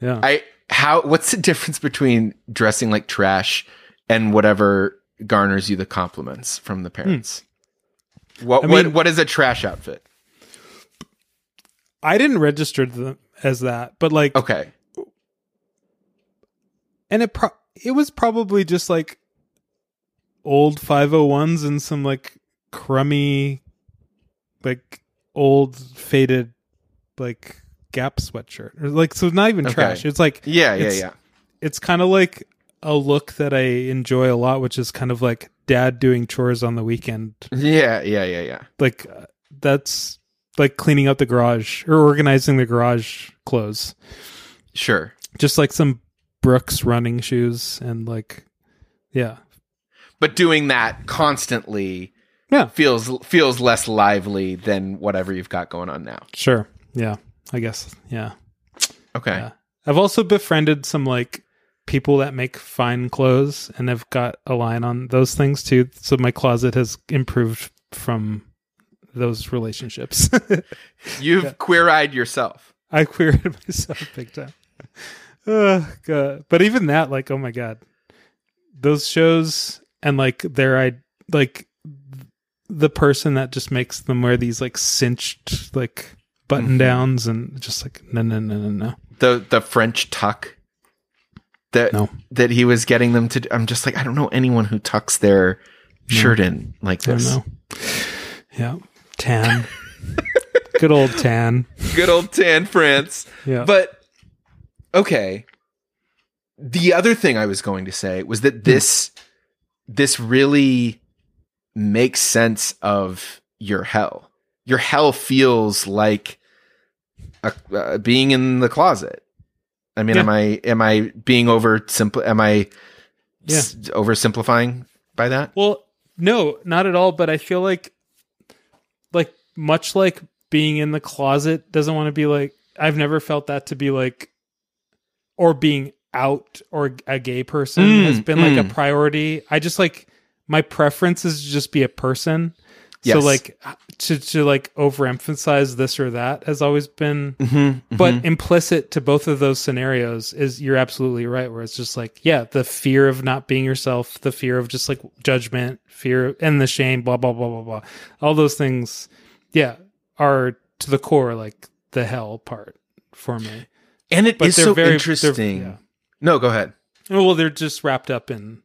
Yeah. I how what's the difference between dressing like trash and whatever garners you the compliments from the parents? Hmm. What I what what is a trash outfit? I didn't register them as that, but like Okay. and it pro- it was probably just like old 501s and some like crummy like old faded like gap sweatshirt or like so not even Okay. trash it's like Yeah, yeah, It's- yeah. it's kind of like a look that i enjoy a lot which is kind of like dad doing chores on the weekend Yeah, yeah, yeah, yeah. like uh, that's like cleaning up the garage or organizing the garage clothes Sure. just like some brooks running shoes and like yeah But doing that constantly yeah feels feels less lively than whatever you've got going on now. Sure. Yeah. I guess. Yeah. Okay. Yeah. I've also befriended some like people that make fine clothes and have got a line on those things too. So my closet has improved from those relationships. <laughs> You've queer-eyed yourself. I queered myself big time. <laughs> Oh, God. But even that, like, oh my God. Those shows and like their I like the person that just makes them wear these like cinched like button mm-hmm. downs and just like no no no no no. The the French tuck that No. that he was getting them to. I'm just like I don't know anyone who tucks their shirt in like I don't this. know. Yeah. Tan. <laughs> Good old tan. Good old tan France. Yeah. But okay. The other thing I was going to say was that hmm. this this really makes sense of your hell. Your hell feels like a, uh, being in the closet. I mean, Yeah. am I am I being over simple? Am I s- oversimplifying by that? Well, no, not at all. But I feel like, like much like being in the closet doesn't want to be like. I've never felt that to be like, or being out or a gay person Mm, has been like mm. a priority. I just like my preference is to just be a person. So like to to like overemphasize this or that has always been Mm-hmm, but implicit to both of those scenarios is you're absolutely right where it's just like yeah the fear of not being yourself the fear of just like judgment fear and the shame blah blah blah blah blah all those things yeah are to the core like the hell part for me and it but is so very interesting. yeah. No, go ahead. well they're just wrapped up in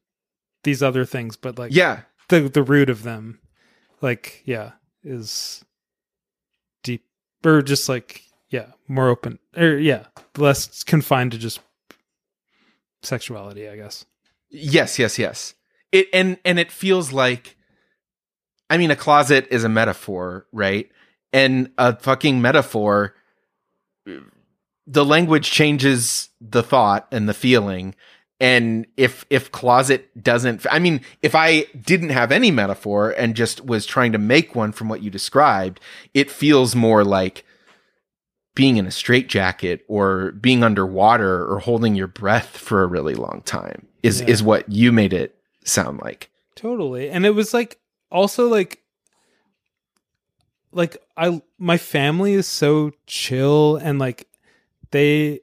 these other things but like Yeah, the the root of them like yeah is deep or just like yeah more open or yeah less confined to just sexuality i guess Yes, yes, yes. It and and it feels like I mean a closet is a metaphor, right? And a fucking metaphor the language changes the thought and the feeling. And if if closet doesn't I mean, if I didn't have any metaphor and just was trying to make one from what you described, it feels more like being in a straitjacket or being underwater or holding your breath for a really long time is Yeah. is what you made it sound like. totally and it was like also like like i my family is so chill and like they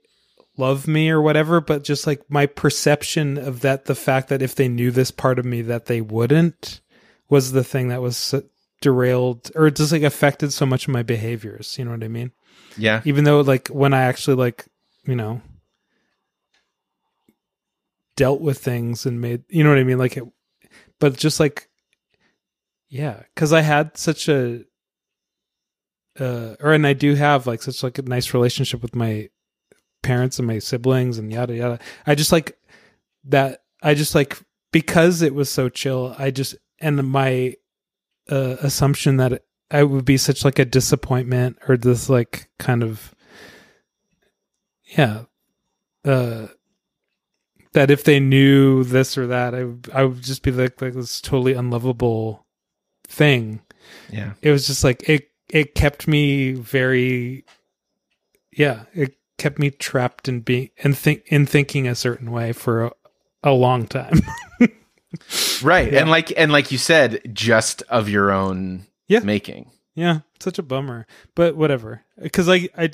love me or whatever but just like my perception of that the fact that if they knew this part of me that they wouldn't was the thing that was derailed or just like affected so much of my behaviors you know what i mean Yeah. even though like when i actually like you know dealt with things and made you know what i mean like it but just like yeah because i had such a uh or and i do have like such like a nice relationship with my parents and my siblings and yada yada i just like that i just like because it was so chill i just and my uh assumption that i would be such like a disappointment or this like kind of yeah uh that if they knew this or that i would, I would just be like like this totally unlovable thing Yeah. it was just like it it kept me very yeah it kept me trapped in being and think in thinking a certain way for a, a long time <laughs> Right. Yeah. And like and like you said, just of your own Yeah. making. yeah such a bummer but whatever because I, I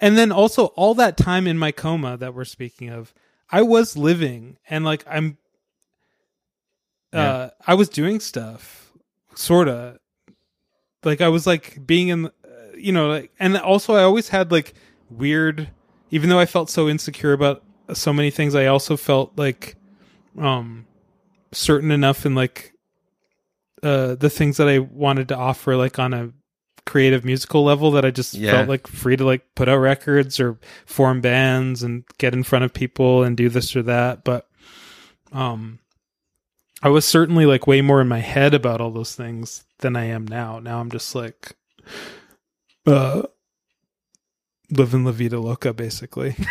and then also all that time in my coma that we're speaking of i was living and like i'm uh i was doing stuff sorta like i was like being in uh, you know like and also i always had like weird even though i felt so insecure about so many things i also felt like um certain enough in like uh the things that i wanted to offer like on a creative musical level that i just Yeah. felt like free to like put out records or form bands and get in front of people and do this or that but um i was certainly like way more in my head about all those things than i am now now i'm just like uh living la vida loca basically. <laughs>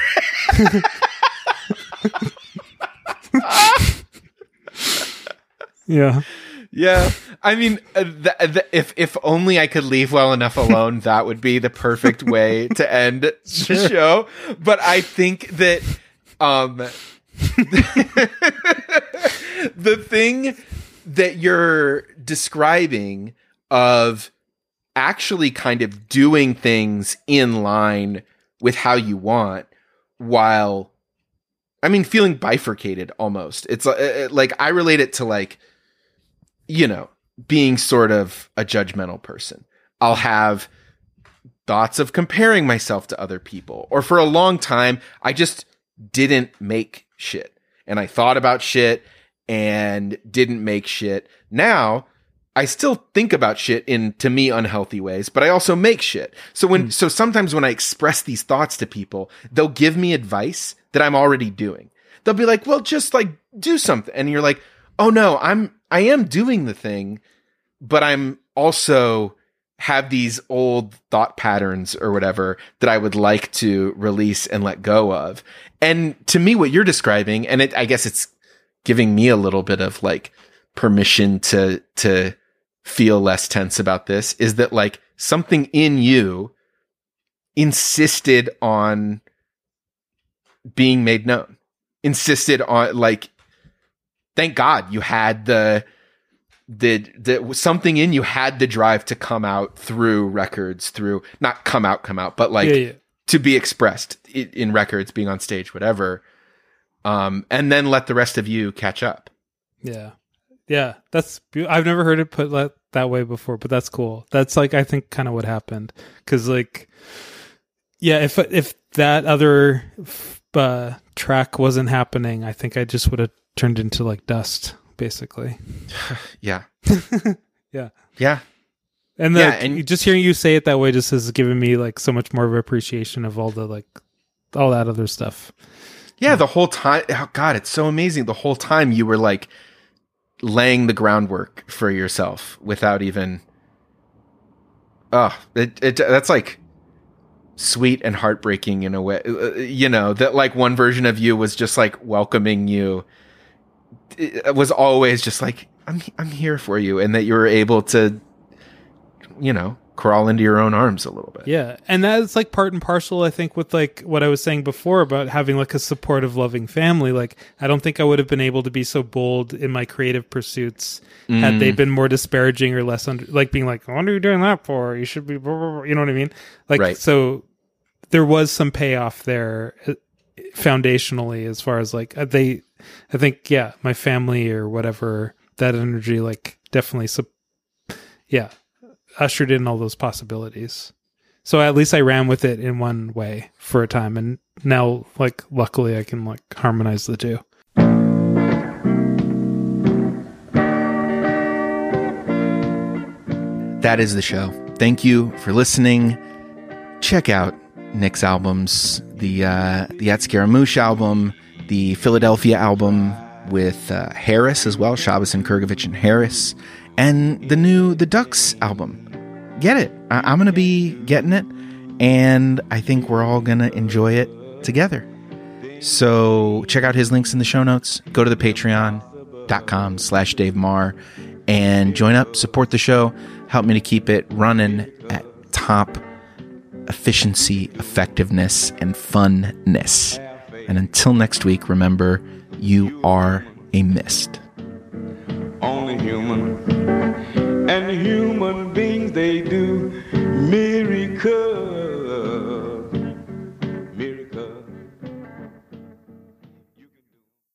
Yeah. Yeah, I mean, uh, th- th- if if only I could leave well enough alone, that would be the perfect way to end the show. But I think that um, <laughs> the thing that you're describing of actually kind of doing things in line with how you want, while I mean, feeling bifurcated almost. It's uh, uh, like I relate it to like you know, being sort of a judgmental person. I'll have thoughts of comparing myself to other people. Or for a long time, I just didn't make shit. And I thought about shit and didn't make shit. Now, I still think about shit in to me unhealthy ways, but I also make shit. So when hmm. so sometimes when I express these thoughts to people, they'll give me advice that I'm already doing. They'll be like, "Well, just like do something." And you're like, "Oh no, I'm I am doing the thing, but I'm also have these old thought patterns or whatever that I would like to release and let go of." And to me what you're describing and it I guess it's giving me a little bit of like permission to to feel less tense about this is that like something in you insisted on being made known insisted on like thank god you had the the the something in you had the drive to come out through records through not come out come out but like yeah, yeah. to be expressed in, in records being on stage whatever um and then let the rest of you catch up Yeah. Yeah. That's, I've never heard it put that, that way before, but that's cool. That's like, I think kind of what happened. Cause like, yeah, if, if that other f- uh, track wasn't happening, I think I just would have turned into like dust, basically. <sighs> yeah <laughs> Yeah. yeah And, Yeah, and- just hearing you say it that way just has given me like so much more of appreciation of all the like, all that other stuff. Yeah, the whole time. Oh God, it's so amazing. The whole time you were like laying the groundwork for yourself without even. Oh, it, it that's like sweet and heartbreaking in a way. Uh, You know that like one version of you was just like welcoming you. It was always just like I'm I'm here for you, and that you were able to, you know, crawl into your own arms a little bit. Yeah, and that's like part and parcel, I think, with like what I was saying before about having like a supportive, loving family. Like, I don't think I would have been able to be so bold in my creative pursuits had Mm. they been more disparaging or less under, like being like, "What are you doing that for? You should be," blah, blah, blah," you know what I mean? Like, Right. so there was some payoff there uh, foundationally as far as like uh, they, I think, yeah, my family or whatever that energy, like, definitely, yeah, ushered in all those possibilities. So at least I ran with it in one way for a time, and now, like, luckily, I can like harmonize the two. that is the show. Thank you for listening. Check out Nick's albums, the uh, the At Scaramouche album, the Philadelphia album with uh, Harris as well, Shabbos and Krgovich and Harris, and the new The Ducks album. Get it. I- I'm going to be getting it, and I think we're all going to enjoy it together. So check out his links in the show notes. Go to the patreon.com slash Dave Maher and join up, support the show, help me to keep it running at top efficiency, effectiveness, and funness. And until next week, remember, you are a mist. only human and human beings they do miracles.